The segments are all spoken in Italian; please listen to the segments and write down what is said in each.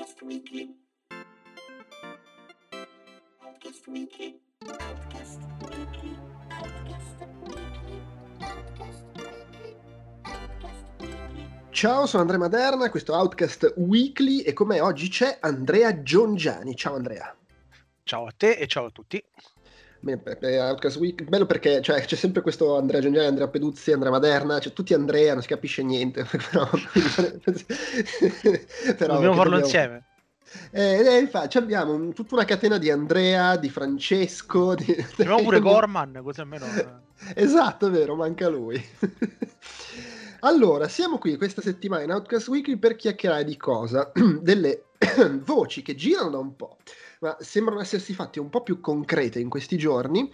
Outcast Weekly. Outcast Weekly. Outcast Weekly. Outcast Weekly. Weekly. Ciao, sono Andrea Maderna, questo Outcast Weekly e con me oggi c'è Andrea Giongiani. Ciao Andrea. Ciao a te e ciao a tutti. Week, bello perché cioè, c'è sempre questo Andrea Giongiani, Andrea Peduzzi, Andrea Maderna, cioè tutti Andrea, non si capisce niente. però, però Dobbiamo farlo insieme. Eh, eh, infatti abbiamo un- tutta una catena di Andrea, di Francesco. Di... Chiamiamo pure Gorman, così almeno... eh. Esatto, è vero, manca lui. allora, siamo qui questa settimana in Outcast Weekly per chiacchierare di cosa? Delle voci che girano da un po', ma sembrano essersi fatte un po' più concrete in questi giorni.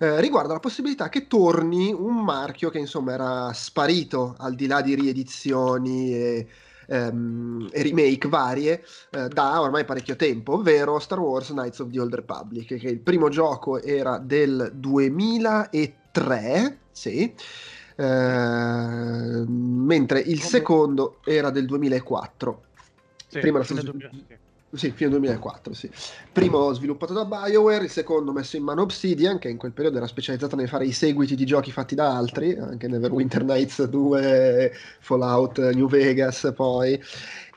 eh, riguardo alla possibilità che torni un marchio che insomma era sparito al di là di riedizioni e, ehm, e remake varie eh, da ormai parecchio tempo, ovvero Star Wars Knights of the Old Republic, che il primo gioco era del 2003, sì, eh, mentre il secondo era del 2004. Sì, Prima stato- 2000, sì. Sì, fine 2004, sì. Primo sviluppato da BioWare, il secondo messo in mano Obsidian, che in quel periodo era specializzata nel fare i seguiti di giochi fatti da altri, anche Neverwinter Nights 2, Fallout New Vegas, poi.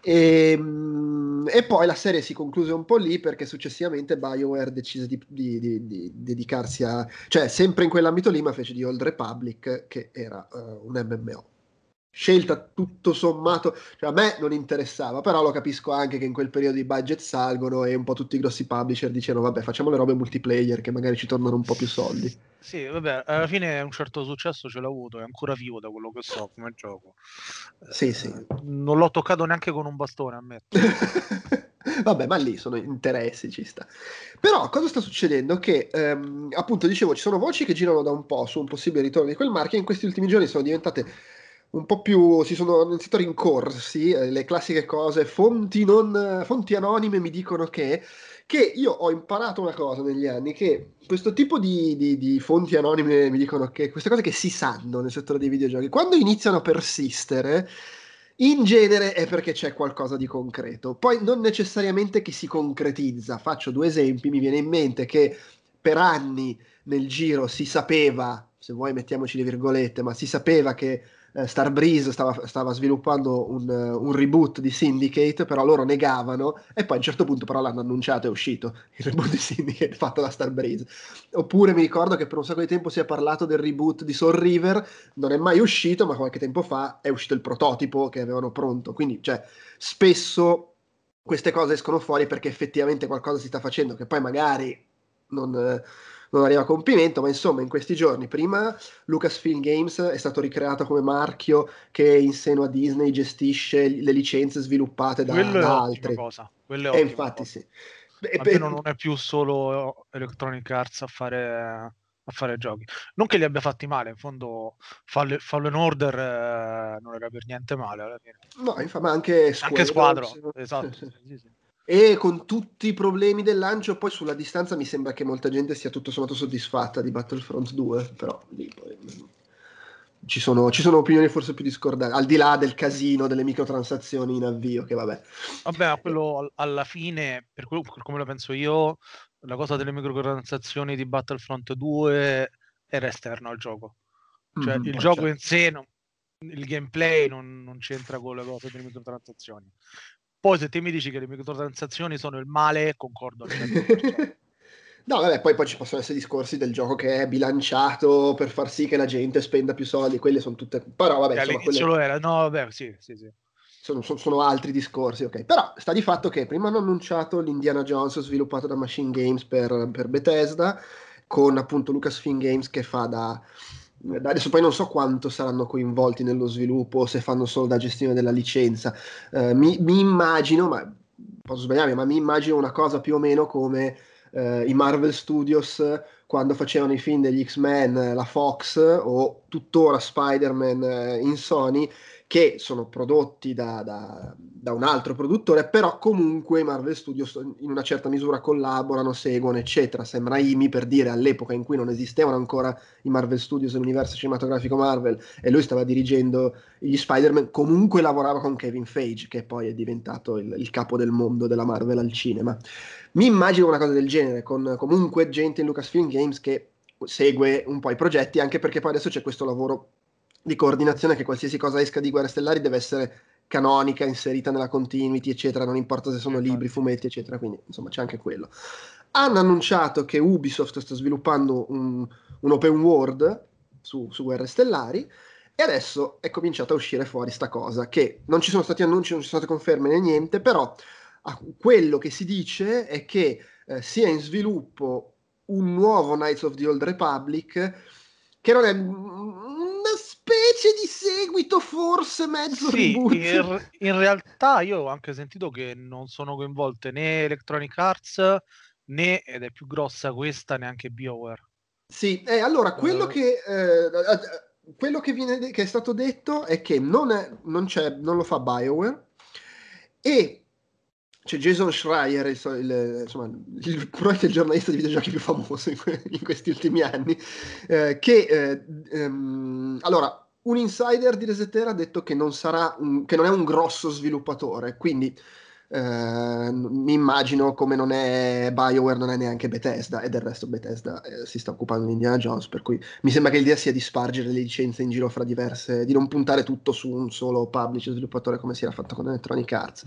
E, mm, e poi la serie si concluse un po' lì perché successivamente BioWare decise di, di- di- di dedicarsi a... cioè sempre in quell'ambito lì, ma fece di Old Republic, che era eh, un MMO scelta tutto sommato, cioè a me non interessava, però lo capisco anche che in quel periodo i budget salgono e un po' tutti i grossi publisher dicevano vabbè facciamo le robe multiplayer che magari ci tornano un po' più soldi. Sì, vabbè, alla fine un certo successo ce l'ha avuto, è ancora vivo da quello che so come gioco. Sì, Eh, sì. Non l'ho toccato neanche con un bastone, ammetto. Vabbè, ma lì sono interessi, ci sta. Però cosa sta succedendo? Che ehm, appunto dicevo, ci sono voci che girano da un po' su un possibile ritorno di quel marchio e in questi ultimi giorni sono diventate un po' più, si sono iniziato a rincorsi eh, le classiche cose, fonti, non, fonti anonime mi dicono che, che io ho imparato una cosa negli anni, che questo tipo di, di- di fonti anonime mi dicono che queste cose che si sanno nel settore dei videogiochi, quando iniziano a persistere, in genere è perché c'è qualcosa di concreto. Poi non necessariamente che si concretizza. Faccio due esempi. Mi viene in mente che per anni nel giro si sapeva, se vuoi mettiamoci le virgolette, ma si sapeva che eh, Starbreeze stava, stava sviluppando un, eh, un reboot di Syndicate, però loro negavano e poi a un certo punto però l'hanno annunciato e è uscito il reboot di Syndicate fatto da Starbreeze. Oppure mi ricordo che per un sacco di tempo si è parlato del reboot di Soul River, non è mai uscito, ma qualche tempo fa è uscito il prototipo che avevano pronto. Quindi, cioè, spesso queste cose escono fuori perché effettivamente qualcosa si sta facendo, che poi magari non, eh, non arriva a compimento, ma insomma, in questi giorni, prima Lucasfilm Games è stato ricreato come marchio che in seno a Disney gestisce le licenze sviluppate da, da altri. cosa. Quello è E ottima infatti cosa. sì. Beh, non è più solo Electronic Arts a fare, a fare giochi. Non che li abbia fatti male, in fondo Fall- Fallen Order eh, non era per niente male no, infatti, ma anche Anche Squadron, Squadro, esatto. sì. sì, sì. E con tutti i problemi del lancio, poi sulla distanza mi sembra che molta gente sia tutto sommato soddisfatta di Battlefront 2, però lì poi mm, ci sono, ci sono opinioni forse più discordanti, al di là del casino delle microtransazioni in avvio, che vabbè. Vabbè, quello al- alla fine, per, quello- per come lo penso io, la cosa delle microtransazioni di Battlefront 2 era esterno al gioco. Cioè, Mhm, il gioco certo. in sé, non- il gameplay non, non c'entra con le cose delle microtransazioni. Poi se te mi dici che le microtransazioni sono il male, concordo al 100%. No, vabbè, poi, poi ci possono essere discorsi del gioco che è bilanciato per far sì che la gente spenda più soldi, quelle sono tutte... Però vabbè, insomma, quelle lo era, no, vabbè, sì, sì, sì. sono, sono- sono altri discorsi, ok. Però sta di fatto che prima hanno annunciato l'Indiana Jones sviluppato da Machine Games per, per Bethesda, con appunto Lucasfilm Games che fa da... Adesso poi non so quanto saranno coinvolti nello sviluppo, se fanno solo da gestione della licenza. Eh, mi, mi immagino, ma posso sbagliarmi, ma mi immagino una cosa più o meno come eh, i Marvel Studios quando facevano i film degli X-Men, eh, la Fox o tuttora Spider-Man eh, in Sony, che sono prodotti da, da, da, un altro produttore, però comunque Marvel Studios in una certa misura collaborano, seguono, eccetera. Sembra Imi per dire all'epoca in cui non esistevano ancora i Marvel Studios l'universo cinematografico Marvel e lui stava dirigendo gli Spider-Man, comunque lavorava con Kevin Feige, che poi è diventato il, il capo del mondo della Marvel al cinema. Mi immagino una cosa del genere, con comunque gente in Lucasfilm Games che segue un po' i progetti, anche perché poi adesso c'è questo lavoro di coordinazione che qualsiasi cosa esca di Guerre Stellari deve essere canonica, inserita nella continuity, eccetera, non importa se sono libri, fumetti, eccetera, quindi insomma c'è anche quello. Hanno annunciato che Ubisoft sta sviluppando un, un open world su, su, Guerre Stellari e adesso è cominciata a uscire fuori sta cosa, che non ci sono stati annunci, non ci sono state conferme né niente, però quello che si dice è che eh, sia in sviluppo un nuovo Knights of the Old Republic che non è specie di seguito, forse mezzo sì, in, in, realtà io ho anche sentito che non sono coinvolte né Electronic Arts né, ed è più grossa questa, neanche BioWare. Sì, eh, allora quello uh, che... Eh, quello che, viene, che è stato detto è che non, è, non, non lo fa BioWare e c'è Jason Schreier, il, il, insomma, il, probabilmente il giornalista di videogiochi più famoso in, in questi ultimi anni, eh, che eh, ehm, allora un insider di Resetera ha detto che non, un, che non è un grosso sviluppatore, quindi eh, mi immagino come non è BioWare, non è neanche Bethesda, e del resto Bethesda eh, si sta occupando di Indiana Jones, per cui mi sembra che l'idea sia di spargere le licenze in giro fra diverse, di non puntare tutto su un solo publisher sviluppatore come si era fatto con Electronic Arts.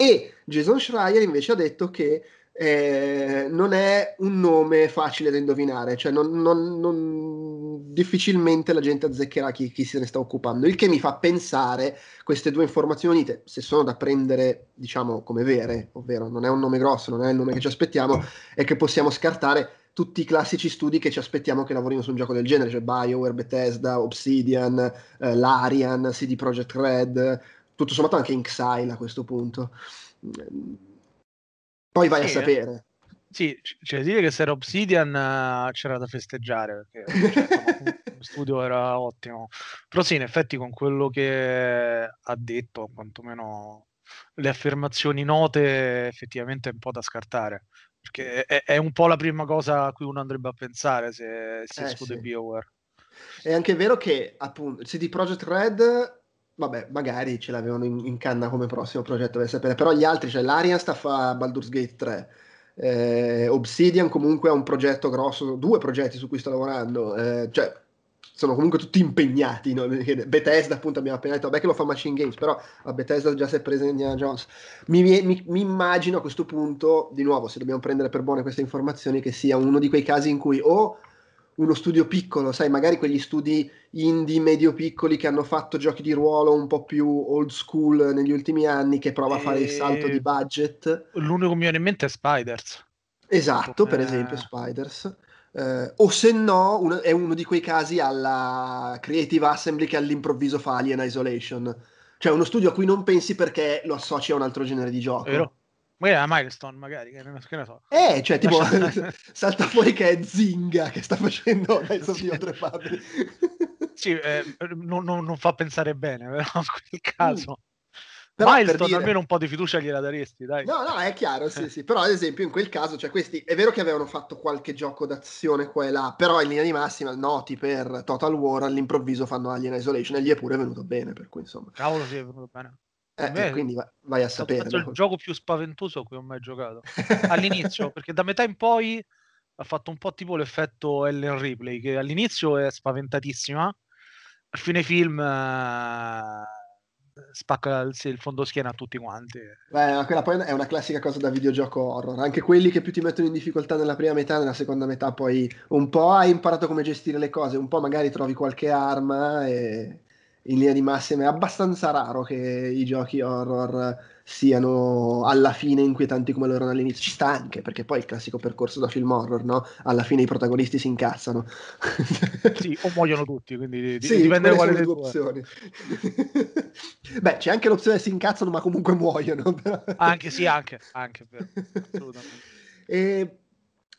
E Jason Schreier invece ha detto che eh, non è un nome facile da indovinare, cioè non, non, non, difficilmente la gente azzeccherà chi, chi, se ne sta occupando, il che mi fa pensare queste due informazioni unite, se sono da prendere diciamo come vere, ovvero non è un nome grosso, non è il nome che ci aspettiamo, è che possiamo scartare tutti i classici studi che ci aspettiamo che lavorino su un gioco del genere, cioè BioWare, Bethesda, Obsidian, eh, Larian, CD Projekt Red, tutto sommato anche Inxile a questo punto poi vai sì, a sapere. Sì, c'è da dire che se era Obsidian uh, c'era da festeggiare perché cioè, lo studio era ottimo. Però sì, in effetti con quello che ha detto, quantomeno le affermazioni note, effettivamente è un po' da scartare. Perché è, è un po' la prima cosa a cui uno andrebbe a pensare se si eh, esclude sì. BioWare. È anche vero che appunto CD Projekt Red vabbè, magari ce l'avevano in, in, canna come prossimo progetto, per sapere, però gli altri, cioè l'Arian sta a Baldur's Gate 3, eh, Obsidian comunque ha un progetto grosso, due progetti su cui sto lavorando, eh, cioè sono comunque tutti impegnati, no? Bethesda appunto abbiamo appena detto, vabbè che lo fa Machine Games, però a Bethesda già si è presa Indiana Jones. Mi, mi, mi, immagino a questo punto, di nuovo, se dobbiamo prendere per buone queste informazioni, che sia uno di quei casi in cui o uno studio piccolo, sai, magari quegli studi indie medio piccoli che hanno fatto giochi di ruolo un po' più old school negli ultimi anni, che prova a fare il salto di budget. L'unico che mi viene in mente è Spiders. Esatto, per esempio Spiders. Eh, o se no, un, è uno di quei casi alla Creative Assembly che all'improvviso fa Alien Isolation. Cioè uno studio a cui non pensi perché lo associ a un altro genere di gioco. Vero? Magari la milestone, magari, che ne, so. Eh, cioè, tipo, salta fuori che è Zinga che sta facendo dai sì. tre padri. sì, eh, non, non, non, fa pensare bene, però in quel caso. Mm. Però Milestone dire... almeno un po' di fiducia gliela daresti, dai. No, no, è chiaro, sì, sì. Però ad esempio in quel caso, cioè questi, è vero che avevano fatto qualche gioco d'azione qua e là, però in linea di massima, noti per Total War, all'improvviso fanno Alien Isolation e gli è pure venuto bene, per cui insomma. Cavolo, sì, è venuto bene. Eh, Beh, quindi vai a sapere. È il gioco più spaventoso a cui ho mai giocato. All'inizio, perché da metà in poi ha fatto un po' tipo l'effetto Ellen Ripley, che all'inizio è spaventatissima, a fine film eh, spacca il, il fondo schiena a tutti quanti. Beh, quella poi è una classica cosa da videogioco horror. Anche quelli che più ti mettono in difficoltà nella prima metà, nella seconda metà poi un po' hai imparato come gestire le cose, un po' magari trovi qualche arma e in linea di massima è abbastanza raro che i giochi horror siano alla fine inquietanti come lo erano all'inizio. Ci sta anche, perché poi il classico percorso da film horror, no? Alla fine i protagonisti si incazzano. sì, o muoiono tutti, quindi sì, dipende da quale delle due opzioni. Beh, c'è anche l'opzione si incazzano, ma comunque muoiono. anche sì, anche, anche per... assolutamente. E...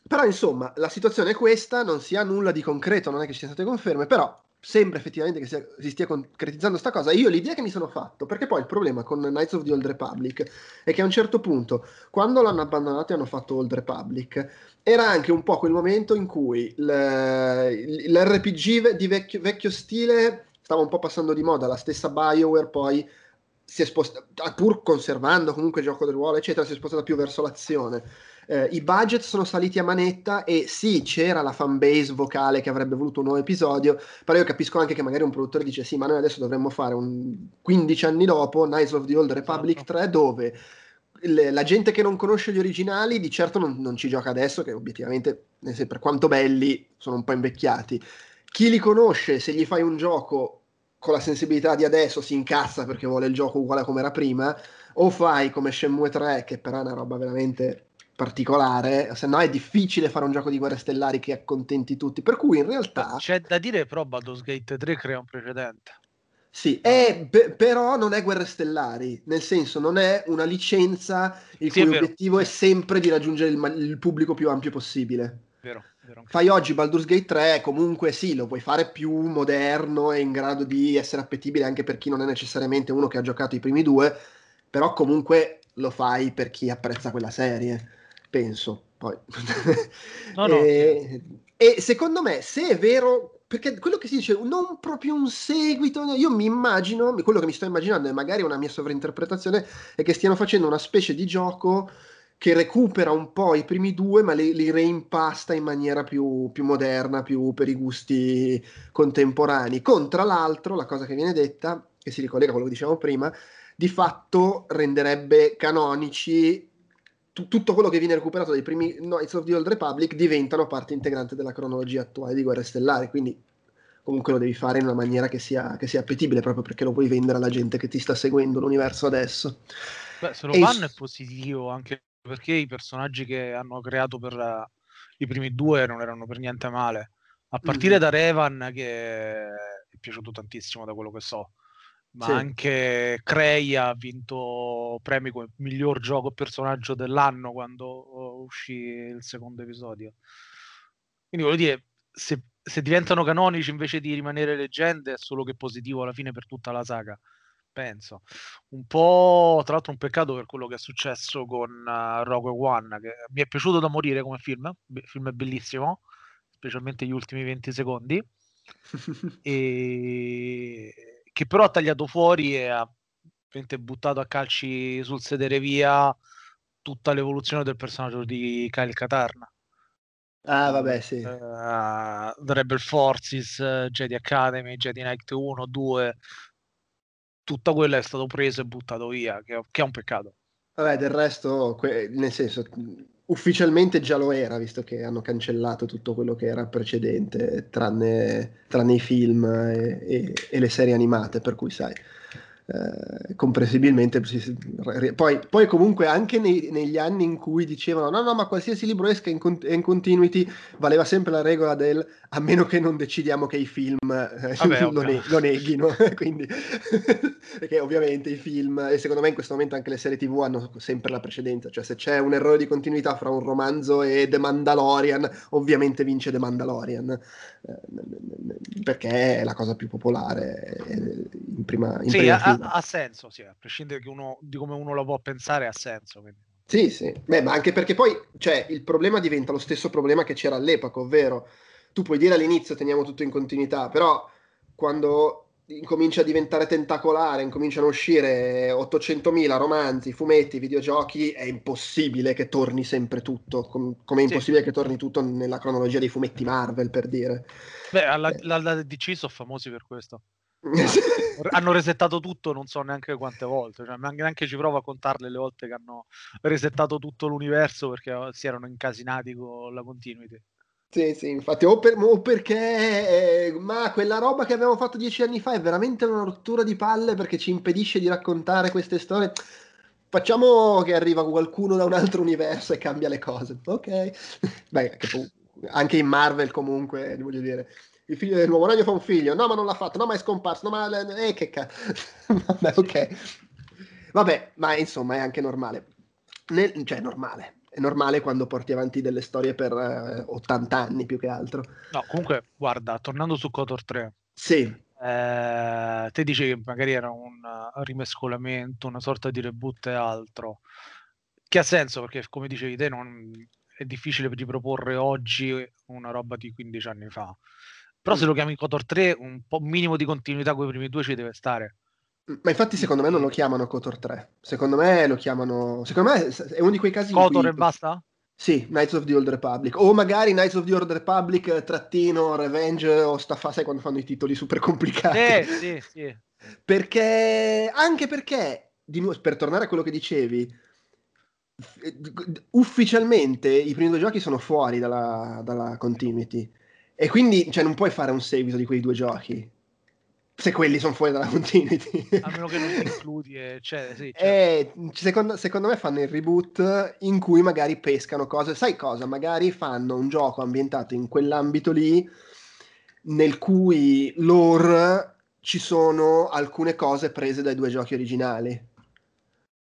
Però insomma, la situazione è questa, non si ha nulla di concreto, non è che ci siano state conferme, però sembra effettivamente che sia- si stia concretizzando sta cosa. Io l'idea che mi sono fatto, perché poi il problema con Knights of the Old Republic è che a un certo punto, quando l'hanno abbandonato e hanno fatto Old Republic, era anche un po' quel momento in cui l'RPG di vecchio, vecchio stile stava un po' passando di moda, la stessa BioWare poi si è spostata, pur conservando comunque il gioco del ruolo, eccetera, si è spostata più verso l'azione. Eh, I budget sono saliti a manetta e sì, c'era la fanbase vocale che avrebbe voluto un nuovo episodio, però io capisco anche che magari un produttore dice sì, ma noi adesso dovremmo fare un 15 anni dopo Knights of the Old Republic Certo. 3 dove le- la gente che non conosce gli originali di certo non, non ci gioca adesso, che obiettivamente, per quanto belli, sono un po' invecchiati. Chi li conosce, se gli fai un gioco con la sensibilità di adesso, si incazza perché vuole il gioco uguale come era prima, o fai come Shenmue 3, che però è una roba veramente particolare, se no è difficile fare un gioco di guerre stellari che accontenti tutti. Per cui in realtà... C'è da dire però Baldur's Gate 3 crea un precedente. Sì, è- pe- però non è Guerre Stellari, nel senso non è una licenza il Sì, è cui vero. obiettivo è sempre di raggiungere il, ma- il pubblico più ampio possibile. Vero, vero Fai oggi Baldur's Gate 3, comunque sì, lo puoi fare più moderno e in grado di essere appetibile anche per chi non è necessariamente uno che ha giocato i primi due, però comunque lo fai per chi apprezza quella serie, penso. Poi. No, no, e, e secondo me, se è vero, perché quello che si dice, non proprio un seguito, io mi immagino, quello che mi sto immaginando è magari una mia sovrainterpretazione, è che stiano facendo una specie di gioco che recupera un po' i primi due, ma li, li reimpasta in maniera più, più moderna, più per i gusti contemporanei. Con tra l'altro, la cosa che viene detta, che si ricollega a quello che dicevamo prima, di fatto renderebbe canonici tu- tutto quello che viene recuperato dai primi Knights of the Old Republic diventano parte integrante della cronologia attuale di Guerre Stellari, quindi comunque lo devi fare in una maniera che sia, che sia appetibile proprio perché lo puoi vendere alla gente che ti sta seguendo l'universo adesso. Beh, se lo E fanno è positivo anche perché i personaggi che hanno creato per eh, i primi due non erano per niente male. A partire Mhm. da Revan, che è piaciuto tantissimo da quello che so, ma Sì. anche Crei ha vinto premi come miglior gioco personaggio dell'anno quando oh, uscì il secondo episodio. Quindi voglio dire, se, se diventano canonici invece di rimanere leggende, è solo che positivo alla fine per tutta la saga. Penso. Un po', tra l'altro, un peccato per quello che è successo con uh, Rogue One, che mi è piaciuto da morire come film. Il film è bellissimo, specialmente gli ultimi 20 secondi. E che però ha tagliato fuori e ha buttato a calci sul sedere via tutta l'evoluzione del personaggio di Kyle Katarn. ah, vabbè, sì. Eh, The Rebel Forces, Jedi Academy, Jedi Knight 1, 2, tutta quella è stato preso e buttato via, che, che è un peccato. Vabbè, del resto, que- nel senso, ufficialmente già lo era, visto che hanno cancellato tutto quello che era precedente, tranne, tranne i film e, e- e le serie animate, per cui sai, eh, comprensibilmente... si- si- re- poi, poi comunque anche nei- negli anni in cui dicevano no, no, ma qualsiasi libro esca in, con- in continuity, valeva sempre la regola del a meno che non decidiamo che i film eh, Vabbè, lo, ovvio. ne- lo neghino, quindi perché ovviamente i film e secondo me in questo momento anche le serie tv hanno sempre la precedenza, cioè se c'è un errore di continuità fra un romanzo e The Mandalorian, ovviamente vince The Mandalorian, eh, perché è la cosa più popolare eh, in prima, in Sì, prima fila. Ha senso, sì, a prescindere uno, di come uno la può pensare, ha senso. quindi. Sì, sì, Beh, ma anche perché poi cioè, il problema diventa lo stesso problema che c'era all'epoca, ovvero tu puoi dire all'inizio teniamo tutto in continuità, però quando incomincia a diventare tentacolare, incominciano a uscire 800.000 romanzi, fumetti, videogiochi, è impossibile che torni sempre tutto, com- come è Sì. impossibile che torni tutto nella cronologia dei fumetti Marvel, per dire. Beh, alla, Eh. alla DC sono famosi per questo. Hanno resettato tutto non so neanche quante volte, cioè neanche ci provo a contarle le volte che hanno resettato tutto l'universo perché eh, si erano incasinati con la continuity. Sì, sì, infatti, o, per- o perché, eh, ma quella roba che abbiamo fatto dieci anni fa è veramente una rottura di palle perché ci impedisce di raccontare queste storie. Facciamo che arriva qualcuno da un altro universo e cambia le cose, ok? Beh, anche in Marvel comunque, voglio dire, il figlio del nuovo ragno fa un figlio, no ma non l'ha fatto, no ma è scomparso, no ma... Eh, che cazzo, vabbè, ok. Vabbè, ma insomma è anche normale. Nel- cioè, è normale. È normale quando porti avanti delle storie per eh, 80 anni più che altro. No, comunque, guarda, tornando su Kotor 3, Sì, Eh, te dici che magari era un uh, rimescolamento, una sorta di reboot e altro. Che ha senso perché, come dicevi te, non... è difficile riproporre oggi una roba di 15 anni fa. Però se Mm. lo chiami KOTOR 3, un po' minimo di continuità con i primi due ci deve stare. ma infatti secondo me non lo chiamano KOTOR 3. Secondo me lo chiamano... Secondo me è uno di quei casi in KOTOR cui... e basta? Sì, Knights of the Old Republic. O magari Knights of the Old Republic, eh, trattino, Revenge o sta fa, sai quando fanno i titoli super complicati. Eh, sì, sì. Perché, anche perché, nuovo, per tornare a quello che dicevi, f- ufficialmente i primi due giochi sono fuori dalla, dalla continuity. E quindi, cioè, non puoi fare un seguito di quei due giochi. Se quelli sono fuori dalla continuity. A meno che non ti includi, e cioè, sì, certo. Eh, secondo, secondo me fanno il reboot in cui magari pescano cose. Sai cosa? Magari fanno un gioco ambientato in quell'ambito lì, nel cui lore ci sono alcune cose prese dai due giochi originali.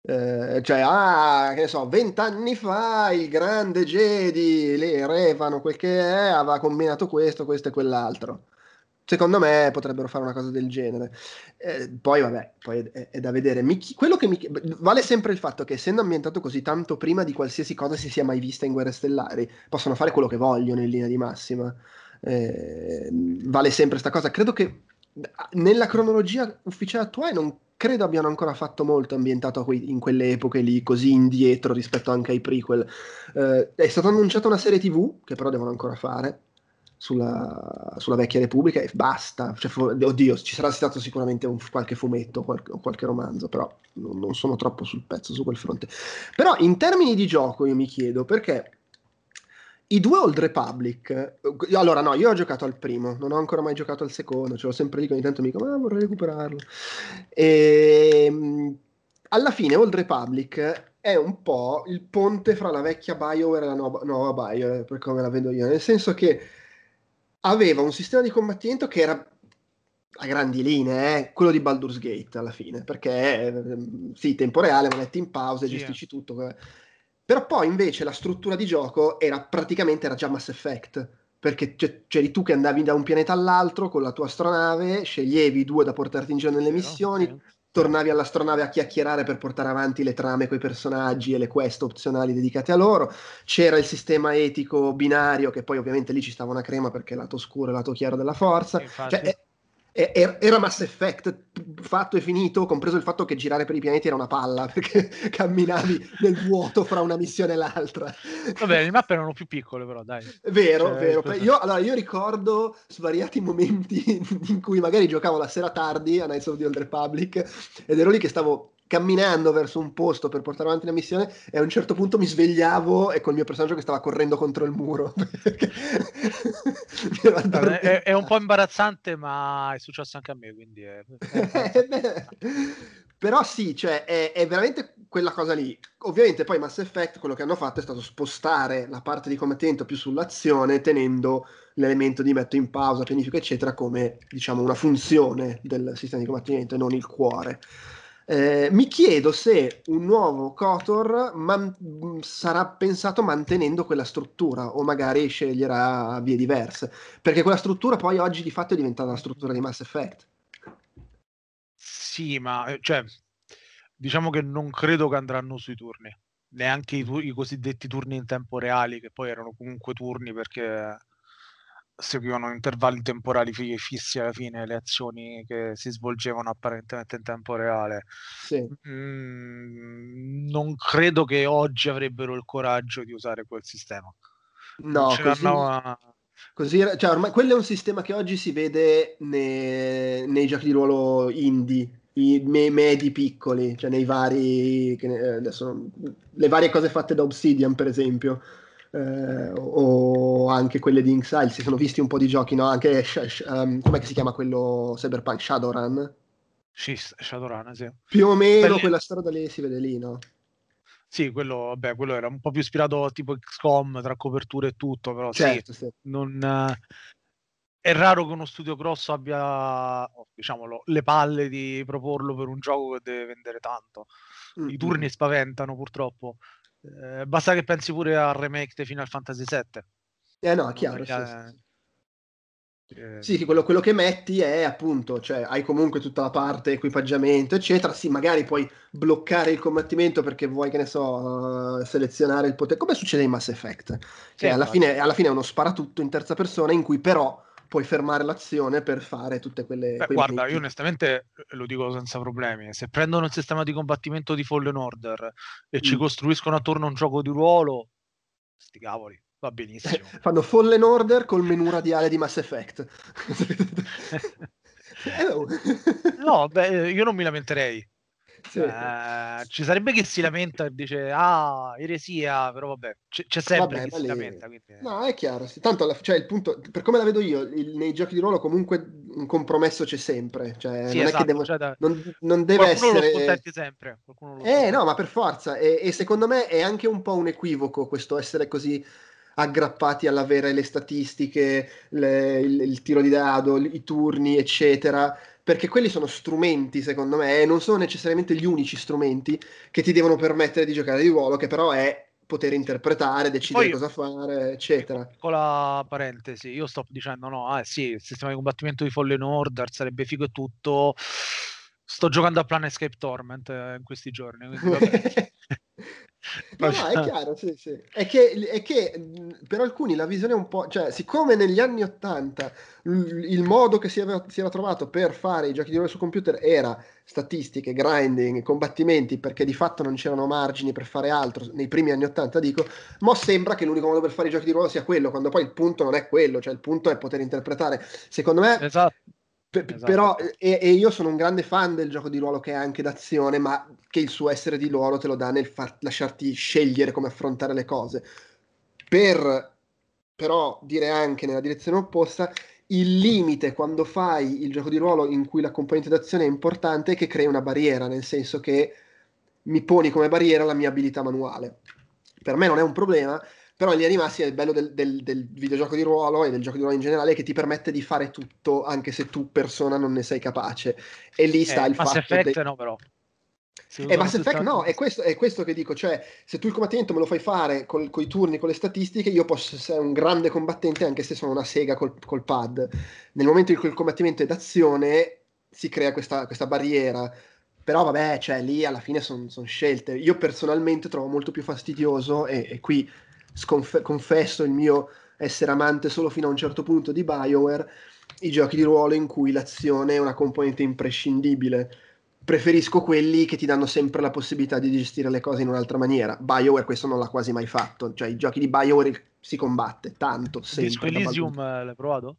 Eh, cioè, ah, che ne so, vent'anni fa il grande Jedi, le Revan, quel che è, aveva combinato questo, questo e quell'altro. Secondo me potrebbero fare una cosa del genere. Eh, poi, vabbè, poi è, è- da vedere. Mi quello che mi vale sempre il fatto che, essendo ambientato così tanto prima di qualsiasi cosa si sia mai vista in Guerre Stellari, possono fare quello che vogliono in linea di massima. Eh, vale sempre sta cosa. Credo che nella cronologia ufficiale attuale non credo abbiano ancora fatto molto ambientato in quelle epoche lì, così indietro rispetto anche ai prequel. Eh, è stata annunciata una serie TV, che però devono ancora fare, sulla, sulla vecchia Repubblica e basta. Cioè, fu- oddio, ci sarà stato sicuramente un- qualche fumetto o qualche romanzo, però non, non sono troppo sul pezzo su quel fronte. Però in termini di gioco io mi chiedo perché i due Old Republic, eh, allora no, io ho giocato al primo, non ho ancora mai giocato al secondo, ce l'ho sempre lì ogni tanto mi dico, ma vorrei recuperarlo. E, mh, alla fine Old Republic è un po' il ponte fra la vecchia BioWare e la nuova, nuova BioWare, per come la vedo io, nel senso che aveva un sistema di combattimento che era a grandi linee, eh, quello di Baldur's Gate alla fine, perché ehm, sì, tempo reale, ma metti in pausa e gestisci tutto. eh. Però poi invece la struttura di gioco era praticamente era già Mass Effect, perché c'eri tu che andavi da un pianeta all'altro con la tua astronave, sceglievi due da portarti in giro nelle missioni, sì. tornavi all'astronave a chiacchierare per portare avanti le trame con i personaggi e le quest opzionali dedicate a loro. C'era il sistema etico binario, che poi ovviamente lì ci stava una crema perché lato scuro e lato chiaro della forza. Infatti. Cioè, era Mass Effect fatto e finito, compreso il fatto che girare per i pianeti era una palla perché camminavi nel vuoto fra una missione e l'altra. Vabbè, le mappe erano più piccole, però dai. Vero, Cioè, vero. Io, allora, io ricordo svariati momenti in cui magari giocavo la sera tardi a Knights of the Old Republic ed ero lì che stavo camminando verso un posto per portare avanti la missione e a un certo punto mi svegliavo e col mio personaggio che stava correndo contro il muro. È, è un po' imbarazzante, ma è successo anche a me, quindi è, Però sì, cioè, è, è veramente quella cosa lì. Ovviamente poi Mass Effect quello che hanno fatto è stato spostare la parte di combattimento più sull'azione, tenendo l'elemento di metto in pausa, pianifico, eccetera, come diciamo una funzione del sistema di combattimento e non il cuore. Eh, mi chiedo se un nuovo KOTOR man- sarà pensato mantenendo quella struttura o magari sceglierà vie diverse, perché quella struttura poi oggi di fatto è diventata la struttura di Mass Effect. Sì, ma eh, cioè, diciamo che non credo che andranno sui turni, neanche i, tu- i cosiddetti turni in tempo reali, che poi erano comunque turni perché seguivano intervalli temporali fi- fissi alla fine, le azioni che si svolgevano apparentemente in tempo reale. Sì. Mm, non credo che oggi avrebbero il coraggio di usare quel sistema. No, così, a- cioè ormai quello è un sistema che oggi si vede ne- nei giochi di ruolo indie, i me- medi piccoli, cioè nei vari, che ne- adesso le varie cose fatte da Obsidian, per esempio, eh, o anche quelle di Inxile, si sono visti un po' di giochi, no? Anche, um, com'è che si chiama quello Cyberpunk Shadowrun? Sì, Shadowrun, sì. Più o meno Quelli- quella storia da lì si vede lì, no? Sì, quello, vabbè, quello era un po' più ispirato tipo XCOM tra coperture e tutto, però sì, Certo, sì. non, eh, è raro che uno studio grosso abbia, diciamolo, le palle di proporlo per un gioco che deve vendere tanto. Mm, I mm, turni spaventano purtroppo. Eh, basta che pensi pure al remake di Final Fantasy VII. Eh no, è chiaro, so sì, sì, sì. Eh, Sì, che quello, quello che metti è appunto, cioè hai comunque tutta la parte equipaggiamento, eccetera. Sì, magari puoi bloccare il combattimento perché vuoi, che ne so, selezionare il potere, come succede in Mass Effect, sì, che alla infatti. fine, alla fine è uno sparatutto in terza persona in cui però puoi fermare l'azione per fare tutte quelle... Beh, guarda, movimenti. io onestamente eh, lo dico senza problemi. Se prendono il sistema di combattimento di Fallen Order e ci Mm. costruiscono attorno un gioco di ruolo, sti cavoli, va benissimo. Fanno Fallen Order col menu radiale di Mass Effect. Eh, oh. no, beh, io non mi lamenterei. Sì. Eh, ci sarebbe chi si lamenta e dice ah, eresia, però vabbè, c'è, c'è sempre Vabbè, chi si lamenta. Quindi... No, è chiaro. sì. Tanto, alla- cioè, il punto, per come la vedo io, il- nei giochi di ruolo comunque un compromesso c'è sempre. Cioè, Sì, non è esatto, che devo- cioè, non, non deve qualcuno lo essere... scontenti sempre. qualcuno lo Eh no, ma per forza. E, e secondo me è anche un po' un equivoco questo essere così aggrappati all'avere le statistiche, le- il, il tiro di dado, i turni, eccetera. Perché quelli sono strumenti, secondo me, e non sono necessariamente gli unici strumenti che ti devono permettere di giocare di ruolo, che però è poter interpretare, decidere Poi- cosa fare, eccetera. Piccola parentesi, io sto dicendo no, ah sì, il sistema di combattimento di Fallen Order sarebbe figo e tutto. Sto giocando a Planescape Torment eh, in questi giorni. quindi. No, è chiaro, sì, sì. È che, è che mh, per alcuni la visione è un po'... Cioè, siccome negli anni Ottanta l- il modo che si era, si era trovato per fare i giochi di ruolo su computer era statistiche, grinding, combattimenti, perché di fatto non c'erano margini per fare altro, nei primi anni Ottanta dico, ma sembra che l'unico modo per fare i giochi di ruolo sia quello, quando poi il punto non è quello, cioè il punto è poter interpretare. Secondo me... Esatto. Pe- Esatto. Però, e, e io sono un grande fan del gioco di ruolo che è anche d'azione, ma che il suo essere di ruolo te lo dà nel far- lasciarti scegliere come affrontare le cose. Per però dire anche nella direzione opposta, il limite quando fai il gioco di ruolo in cui la componente d'azione è importante è che crei una barriera, nel senso che mi poni come barriera la mia abilità manuale. Per me non è un problema, però in linea di massima il bello del, del- del videogioco di ruolo e del gioco di ruolo in generale è che ti permette di fare tutto anche se tu persona non ne sei capace. E lì sta Eh, il Mass fatto... Effect de- no, però. Se eh, Mass Effect no, è questo, è questo che dico, cioè se tu il combattimento me lo fai fare con i turni, con le statistiche, io posso essere un grande combattente anche se sono una sega col, col pad. Nel momento in cui il combattimento è d'azione si crea questa, questa barriera. Però vabbè, cioè lì alla fine sono scelte. Io personalmente trovo molto più fastidioso e, e qui sconf- confesso il mio essere amante solo fino a un certo punto di BioWare, i giochi di ruolo in cui l'azione è una componente imprescindibile preferisco quelli che ti danno sempre la possibilità di gestire le cose in un'altra maniera. BioWare questo non l'ha quasi mai fatto, cioè i giochi di BioWare si combatte tanto. Disco Elysium eh, l'hai provato?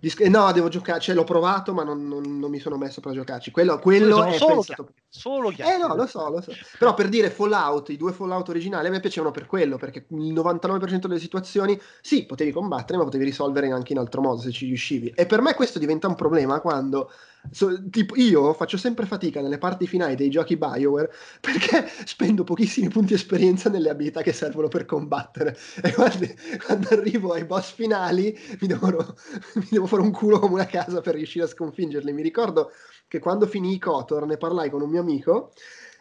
Eh, no, devo giocare, cioè l'ho provato ma non, non- non mi sono messo per giocarci. Quello, quello Sono è solo pensato... chiacchiere, solo Eh chiacchiere. no, lo so, lo so. Però per dire Fallout, i due Fallout originali a me piacevano per quello, perché il 99% delle situazioni, sì, potevi combattere, ma potevi risolvere anche in altro modo se ci riuscivi. E per me questo diventa un problema quando, so- tipo, io faccio sempre fatica nelle parti finali dei giochi BioWare perché spendo pochissimi punti esperienza nelle abilità che servono per combattere. E quando, quando arrivo ai boss finali mi devo, mi devo fare un culo come una casa per riuscire a sconfiggerli. Mi ricordo che quando finì Kotor ne parlai con un mio amico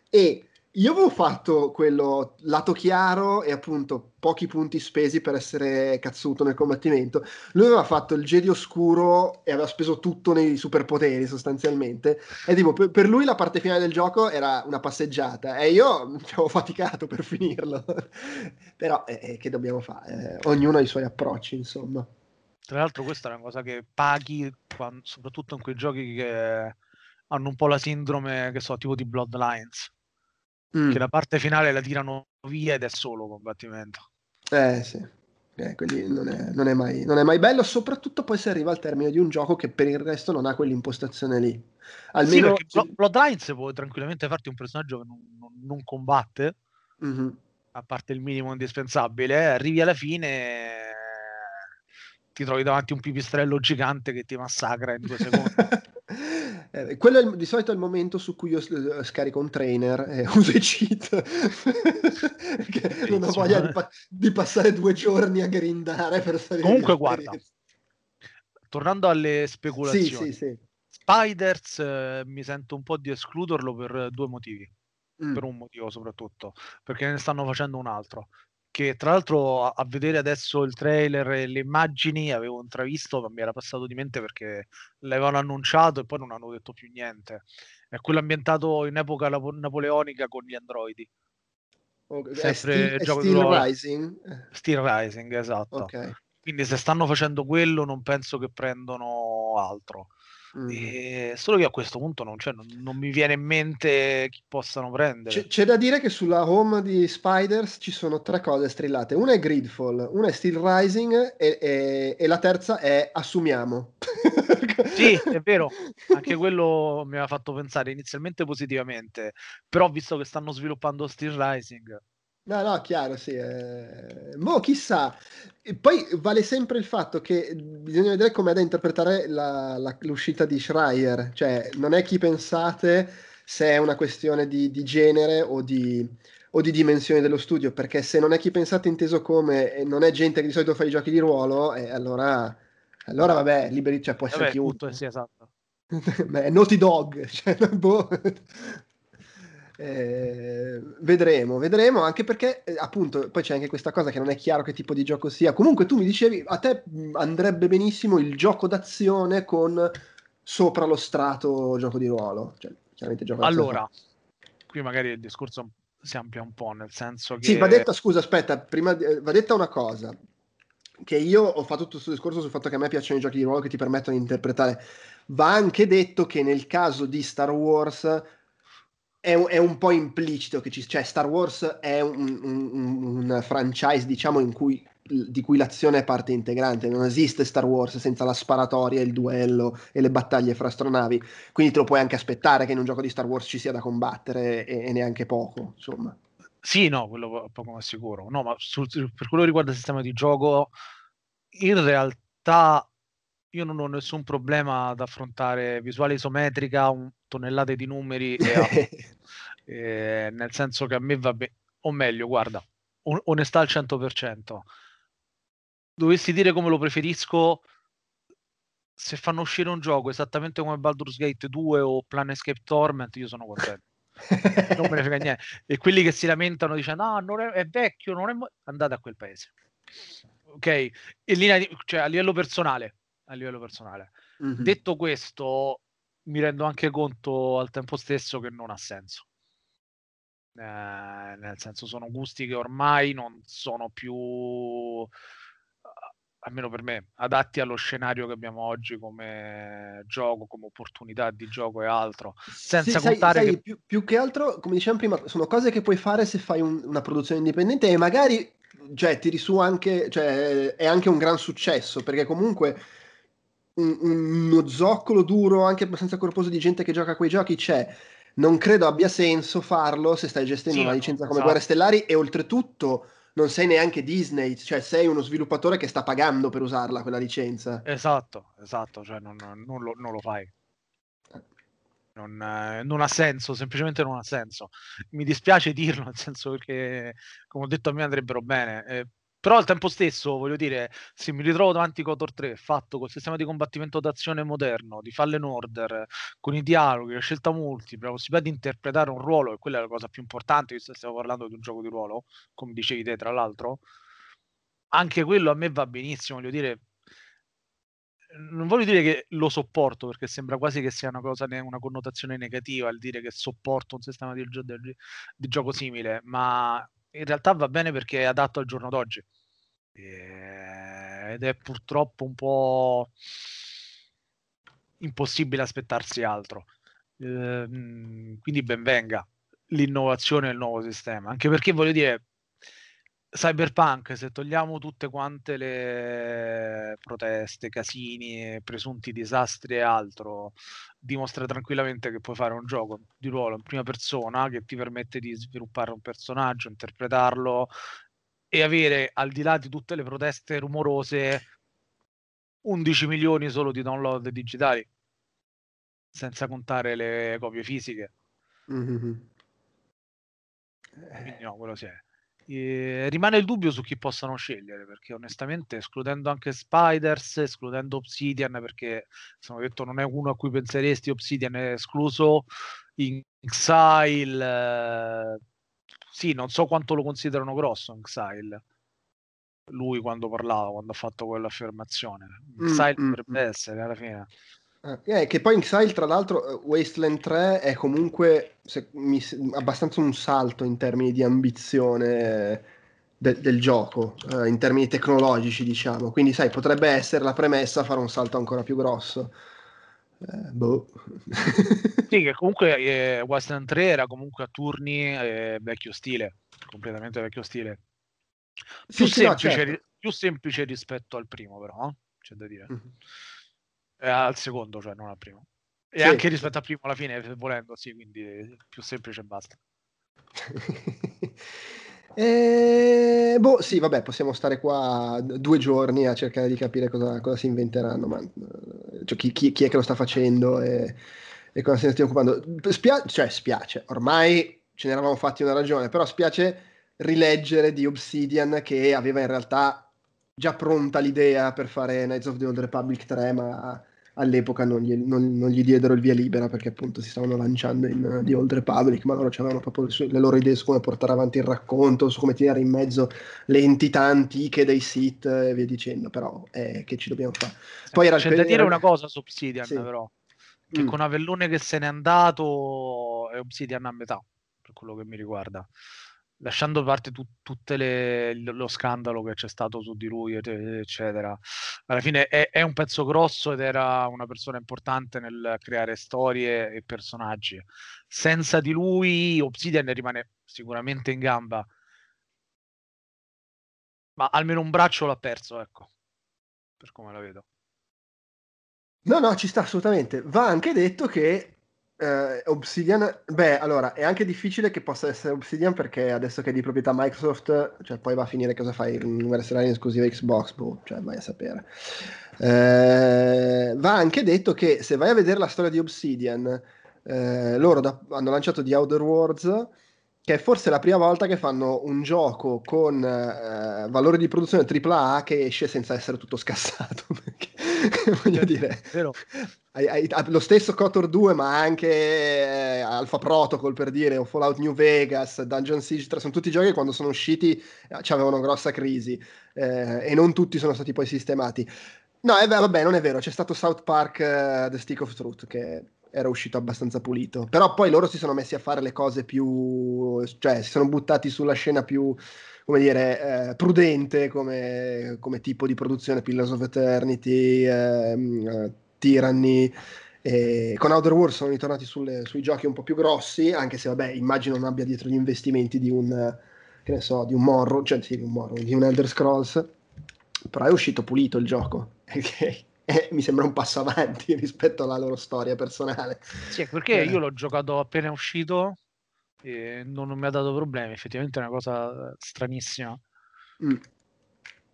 e io avevo fatto quello lato chiaro e appunto pochi punti spesi per essere cazzuto nel combattimento. Lui aveva fatto il Jedi oscuro e aveva speso tutto nei superpoteri sostanzialmente. E tipo, per, lui la parte finale del gioco era una passeggiata e io ci avevo faticato per finirlo. Però eh, eh, che dobbiamo fare? Eh, ognuno ha i suoi approcci, insomma. Tra l'altro questa è una cosa che paghi, quan- soprattutto in quei giochi che hanno un po' la sindrome, che so, tipo di Bloodlines, Mm. che la parte finale la tirano via ed è solo combattimento. Eh sì, Eh, quindi non è, non è mai, non è mai bello, soprattutto poi si arriva al termine di un gioco che per il resto non ha quell'impostazione lì. Sì, Almeno... perché Blo- Bloodlines puoi tranquillamente farti un personaggio che non, non- combatte, Mhm. a parte il minimo indispensabile, arrivi alla fine ti trovi davanti un pipistrello gigante che ti massacra in due secondi. Eh, quello il- di solito è il momento su cui io s- scarico un trainer e uso i cheat perché non ho voglia di, eh. pa- di passare due giorni a grindare per salire Comunque, guarda. Tornando alle sì, speculazioni, sì, sì. Spiders eh, mi sento un po' di escluderlo per due motivi. Mm. per un motivo soprattutto, perché ne stanno facendo un altro. Che tra l'altro a, vedere adesso il trailer e le immagini avevo intravisto, ma mi era passato di mente perché l'avevano annunciato e poi non hanno detto più niente. È quello ambientato in epoca napo- napoleonica con gli androidi. Ok, È Sempre Steel, ruolo. Rising? Eh, Steel Rising, esatto. Ok. Quindi se stanno facendo quello non penso che prendono altro. Mm. E solo che a questo punto non, cioè, non, non mi viene in mente chi possano prendere. C'è, c'è da dire che sulla home di Spiders ci sono tre cose strillate. Una è Gridfall, una è Steel Rising e, e- e la terza è Assumiamo. Sì, è vero, anche quello mi aveva fatto pensare inizialmente positivamente, però visto che stanno sviluppando Steel Rising, No, no, chiaro, sì. eh. Mo, chissà. E poi vale sempre il fatto che bisogna vedere com'è da interpretare la- la- l'uscita di Schreier. Cioè, non è chi pensate se è una questione di, di genere o di, o di dimensioni dello studio, perché se non è chi pensate inteso come e non è gente che di solito fa i giochi di ruolo, eh, allora, allora vabbè, liberi, cioè può essere vabbè, chiunque. tutto, sì, esatto. Beh, Naughty Dog, cioè, boh. Eh, vedremo, vedremo anche perché eh, appunto poi c'è anche questa cosa che non è chiaro che tipo di gioco sia. Comunque tu mi dicevi a te andrebbe benissimo il gioco d'azione con sopra lo strato gioco di ruolo, cioè chiaramente gioco d'azione. Allora, qui magari il discorso si amplia un po', nel senso che... Sì, va detta, scusa, aspetta, prima di- eh, va detta una cosa. Che io ho fatto tutto questo discorso sul fatto che a me piacciono i giochi di ruolo che ti permettono di interpretare. Va anche detto che nel caso di Star Wars è, è un po' implicito che ci cioè Star Wars è un, un- un- franchise, diciamo, in cui, di cui l'azione è parte integrante. Non esiste Star Wars senza la sparatoria, il duello e le battaglie fra astronavi. Quindi te lo puoi anche aspettare che in un gioco di Star Wars ci sia da combattere e, e neanche poco, insomma. Sì, no, quello po- poco ma sicuro. No, ma sul- per quello che riguarda il sistema di gioco, in realtà io non ho nessun problema ad affrontare visuale isometrica, un- tonnellate di numeri, e. Eh, nel senso che a me va bene, o meglio, guarda, on- onestà al 100%. Dovessi dire come lo preferisco, se fanno uscire un gioco esattamente come Baldur's Gate 2 o Planescape Torment, io sono contento. non me ne frega niente. E quelli che si lamentano dicendo no, non è, è vecchio, non è mo-", andate a quel paese. Ok, in linea di- cioè a livello personale, a livello personale. Mhm. Detto questo, mi rendo anche conto al tempo stesso che non ha senso. Eh, nel senso, sono gusti che ormai non sono più, almeno per me, adatti allo scenario che abbiamo oggi come gioco, come opportunità di gioco e altro. Senza Sì, sai- contare sai, che più, più che altro, come dicevamo prima, sono cose che puoi fare se fai un- una produzione indipendente e magari cioè, tiri su anche, cioè, è anche un gran successo, perché comunque un- uno zoccolo duro, anche abbastanza corposo di gente che gioca a quei giochi c'è. Non credo abbia senso farlo se stai gestendo Sì, una licenza come esatto. Guerre Stellari e oltretutto non sei neanche Disney, cioè sei uno sviluppatore che sta pagando per usarla quella licenza. Esatto, esatto, cioè non, non lo, non lo fai. Non, eh, non ha senso, semplicemente non ha senso. Mi dispiace dirlo, nel senso perché, come ho detto, a me andrebbero bene. eh, però al tempo stesso, voglio dire, se mi ritrovo davanti a Kotor 3 fatto col sistema di combattimento d'azione moderno, di Fallen Order, con i dialoghi, la scelta multipla, la possibilità di interpretare un ruolo, e quella è la cosa più importante, visto che stiamo parlando di un gioco di ruolo, come dicevi te, tra l'altro, anche quello a me va benissimo, voglio dire, non voglio dire che lo sopporto perché sembra quasi che sia una cosa, una connotazione negativa il dire che sopporto un sistema di, gio- di gioco simile, ma in realtà va bene perché è adatto al giorno d'oggi. E- Ed è purtroppo un po' impossibile aspettarsi altro. Ehm, quindi ben venga l'innovazione del nuovo sistema, anche perché voglio dire, Cyberpunk, se togliamo tutte quante le proteste, casini, presunti disastri e altro, dimostra tranquillamente che puoi fare un gioco di ruolo in prima persona che ti permette di sviluppare un personaggio, interpretarlo e avere, al di là di tutte le proteste rumorose, 11 milioni solo di download digitali, senza contare le copie fisiche. Mhm. Quindi no, quello sì è. Eh, rimane il dubbio su chi possano scegliere, perché onestamente, escludendo anche Spiders, escludendo Obsidian, perché sono detto non è uno a cui penseresti, Obsidian è escluso, in Exile, eh, sì, non so quanto lo considerano grosso Exile. Lui quando parlava, quando ha fatto quell'affermazione. Exile mm, potrebbe mm. essere alla fine. Eh, eh, che poi in Exile, tra l'altro, eh, Wasteland 3 è comunque se- mi abbastanza un salto in termini di ambizione de- del gioco, eh, in termini tecnologici, diciamo. Quindi, sai, potrebbe essere la premessa a fare un salto ancora più grosso. Eh, boh. Sì, che comunque eh, Wasteland 3 era comunque a turni eh, vecchio stile, completamente vecchio stile. Più, Sì, sì, no, semplice, certo. più semplice rispetto al primo, però, c'è da dire. Mhm. Eh, al secondo, cioè non al primo. E Sì, anche rispetto al primo alla fine, volendo, sì, quindi più semplice e basta. Eh, boh, sì, vabbè, possiamo stare qua due giorni a cercare di capire cosa, cosa si inventeranno, ma eh, cioè, chi, chi- chi è che lo sta facendo e, e cosa se ne stia occupando. Spia- cioè, spiace, ormai ce ne eravamo fatti una ragione, però spiace rileggere di Obsidian che aveva in realtà già pronta l'idea per fare Knights of the Old Republic 3, ma all'epoca non gli, non- non gli diedero il via libera perché appunto si stavano lanciando in uh, The Old Republic, ma loro avevano proprio le, loro idee su come portare avanti il racconto, su come tirare in mezzo le entità antiche dei Sith e via dicendo, però eh, che ci dobbiamo fare? Poi era C'è da periodo- dire una cosa su Obsidian, Sì. però, che Mm. con Avellone che se n'è andato è Obsidian a metà, per quello che mi riguarda. Lasciando da parte tu- tutte le- lo scandalo che c'è stato su di lui, et- eccetera. Alla fine è, è un pezzo grosso ed era una persona importante nel creare storie e personaggi. Senza di lui Obsidian rimane sicuramente in gamba, ma almeno un braccio l'ha perso, ecco, per come la vedo. No, no, ci sta assolutamente. Va anche detto che eh, Obsidian, beh, allora è anche difficile che possa essere Obsidian perché adesso che è di proprietà Microsoft, cioè poi va a finire cosa fai in versione esclusiva Xbox, boh, cioè vai a sapere. Eh, va anche detto che se vai a vedere la storia di Obsidian, eh, loro da- hanno lanciato The Outer Worlds, che è forse la prima volta che fanno un gioco con valore di produzione AAA che esce senza essere tutto scassato. voglio dire, Vero? hai- hai- ha lo stesso Kotor 2, ma anche eh, Alpha Protocol per dire, o Fallout New Vegas, Dungeon Siege 3, sono tutti giochi che quando sono usciti eh, avevano grossa crisi eh, e non tutti sono stati poi sistemati. No, eh, vabbè, non è vero, c'è stato South Park eh, The Stick of Truth che era uscito abbastanza pulito, però poi loro si sono messi a fare le cose più, cioè si sono buttati sulla scena più, come dire, eh, prudente come, come tipo di produzione, Pillars of Eternity, ehm, eh, Tyranny, e con Outer Worlds sono ritornati sulle- sui giochi un po' più grossi, anche se vabbè, immagino non abbia dietro gli investimenti di un, che ne so, di un Morrow, cioè sì, di un Morrow, di un Elder Scrolls, però è uscito pulito il gioco, che eh, mi sembra un passo avanti rispetto alla loro storia personale. Sì, perché Eh. io l'ho giocato appena uscito e non, non mi ha dato problemi. Effettivamente è una cosa eh, stranissima Mm.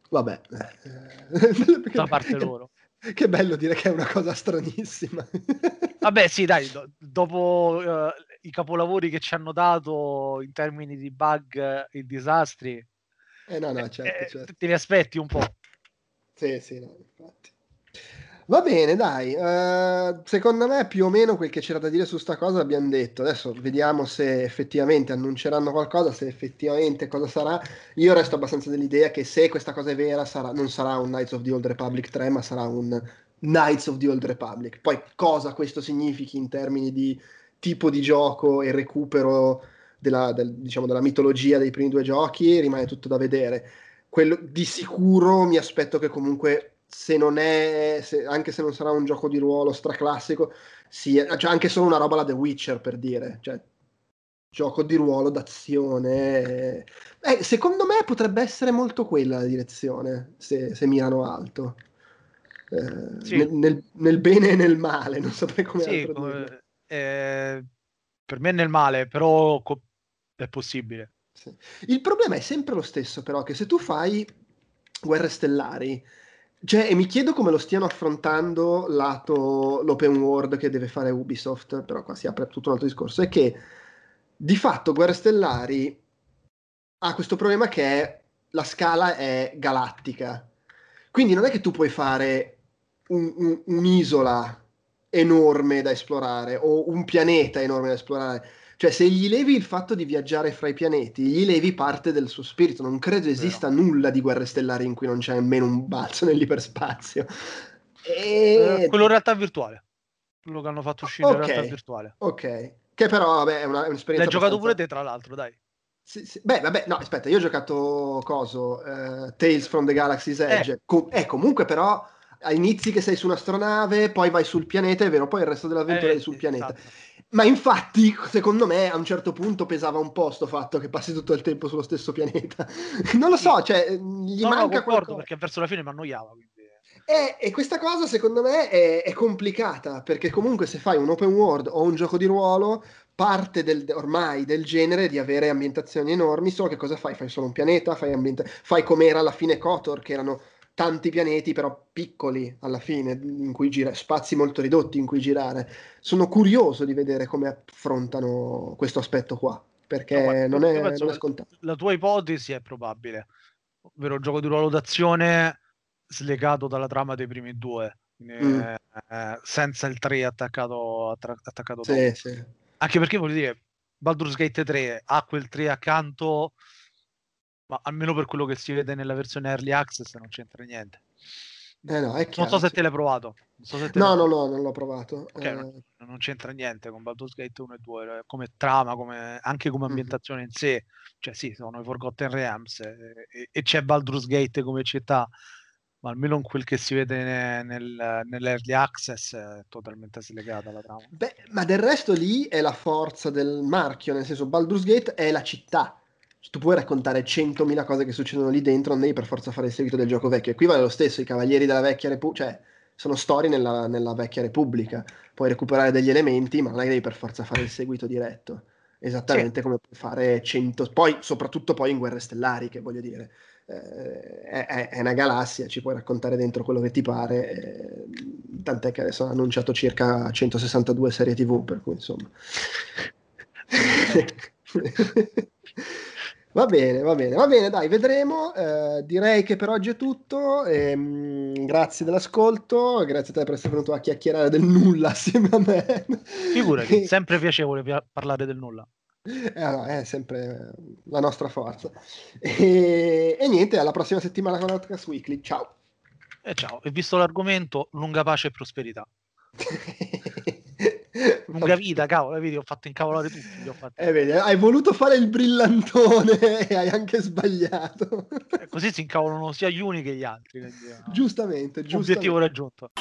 Vabbè, eh, da parte che- loro. Che bello dire che è una cosa stranissima. Vabbè, sì, dai, do- dopo eh, i capolavori che ci hanno dato in termini di bug e disastri, Eh no, no, eh, certo, eh, certo. te li aspetti un po'. Sì, sì, no, infatti. Va bene, dai. eh, secondo me più o meno quel che c'era da dire su sta cosa l'abbiamo detto. Adesso vediamo se effettivamente annunceranno qualcosa, se effettivamente cosa sarà. Io resto abbastanza dell'idea che se questa cosa è vera, sarà- non sarà un Knights of the Old Republic 3, ma sarà un Knights of the Old Republic. Poi cosa questo significhi in termini di tipo di gioco e recupero della, del- diciamo, della mitologia dei primi due giochi rimane tutto da vedere quello di sicuro mi aspetto che comunque se non è se- anche se non sarà un gioco di ruolo straclassico sia cioè anche solo una roba la The Witcher per dire cioè gioco di ruolo d'azione eh, secondo me potrebbe essere molto quella la direzione se, se mirano alto Eh, Sì. nel, nel- nel bene e nel male non saprei come Sì, altro eh, per me è nel male, però co- è possibile. Sì. Il problema è sempre lo stesso, però, che se tu fai guerre stellari, cioè, e mi chiedo come lo stiano affrontando lato l'open world che deve fare Ubisoft, però qua si apre tutto un altro discorso, è che di fatto Guerre Stellari ha questo problema che è la scala è galattica. Quindi non è che tu puoi fare un- un- un'isola enorme da esplorare o un pianeta enorme da esplorare Cioè, se gli levi il fatto di viaggiare fra i pianeti, gli levi parte del suo spirito. Non credo esista nulla di guerre stellari in cui non c'è nemmeno un balzo nell'iperspazio. Eh, E... quello in realtà virtuale. Quello che hanno fatto uscire in Ok. realtà virtuale. Ok. Che però, vabbè, è, una, è un'esperienza. L'hai giocato pure te, tra l'altro, dai. Sì, sì. Beh, vabbè, no, aspetta, io ho giocato coso, eh, Tales from the Galaxy's Edge. Com- eh, comunque però inizi che sei su un'astronave, poi vai sul pianeta, è vero, poi il resto dell'avventura Eh, è sul pianeta. esatto. Ma infatti, secondo me, a un certo punto pesava un po' sto fatto che passi tutto il tempo sullo stesso pianeta. non lo so, cioè, gli No, no, manca concordo qualcosa. perché verso la fine mi annoiava. Quindi... E, e questa cosa secondo me è, è complicata perché comunque se fai un open world o un gioco di ruolo parte del, ormai del genere di avere ambientazioni enormi, solo che cosa fai? Fai solo un pianeta, fai, ambienta- fai come era alla fine Kotor, che erano tanti pianeti però piccoli alla fine, in cui gira, spazi molto ridotti in cui girare. Sono curioso di vedere come affrontano questo aspetto qua, perché No, non, è, non è scontato. La tua ipotesi è probabile, ovvero gioco di ruolo d'azione slegato dalla trama dei primi due, Mm. eh, senza il 3 attaccato, attra- attaccato. Sì, sì. Anche perché voglio dire, Baldur's Gate 3 ha quel 3 accanto, ma almeno per quello che si vede nella versione Early Access non c'entra niente. Eh no, è Non chiaro, so se te l'hai provato. Non so te No, l'hai no, no, non l'ho provato. Ok, Eh, non, non c'entra niente con Baldur's Gate 1 e 2, eh, come trama, come, anche come Mhm. ambientazione in sé. Cioè sì, sono i Forgotten Realms eh, e, e c'è Baldur's Gate come città, ma almeno in quel che si vede ne- nel, nell'early access è totalmente slegata la trama. Beh, ma del resto lì è la forza del marchio, nel senso Baldur's Gate è la città. Tu puoi raccontare 100.000 cose che succedono lì dentro, non devi per forza fare il seguito del gioco vecchio. E qui vale lo stesso, i Cavalieri della Vecchia Repubblica, cioè sono storie nella, nella Vecchia Repubblica. Puoi recuperare degli elementi, ma non è che devi per forza fare il seguito diretto. Esattamente come puoi fare 100... Poi, soprattutto poi in Guerre Stellari, che voglio dire, eh, è, è- è una galassia, ci puoi raccontare dentro quello che ti pare. eh, tant'è che adesso hanno annunciato circa 162 serie TV, per cui insomma. Va bene, va bene, va bene, dai, vedremo. Eh, direi che per oggi è tutto. ehm, grazie dell'ascolto, grazie a te per essere venuto a chiacchierare del nulla assieme a me. Figurati, sempre piacevole pia- parlare del nulla. Eh, no, è sempre la nostra forza. E, e niente, alla prossima settimana con Outcast Weekly. Ciao. E ciao, e visto l'argomento, lunga pace e prosperità. Lunga vita, cavolo, vedi, ho fatto incavolare tutti. ho fatti. Eh, vedi, hai voluto fare il brillantone e hai anche sbagliato. E così si incavolano sia gli uni che gli altri. quindi, eh, giustamente, giustamente. Obiettivo raggiunto.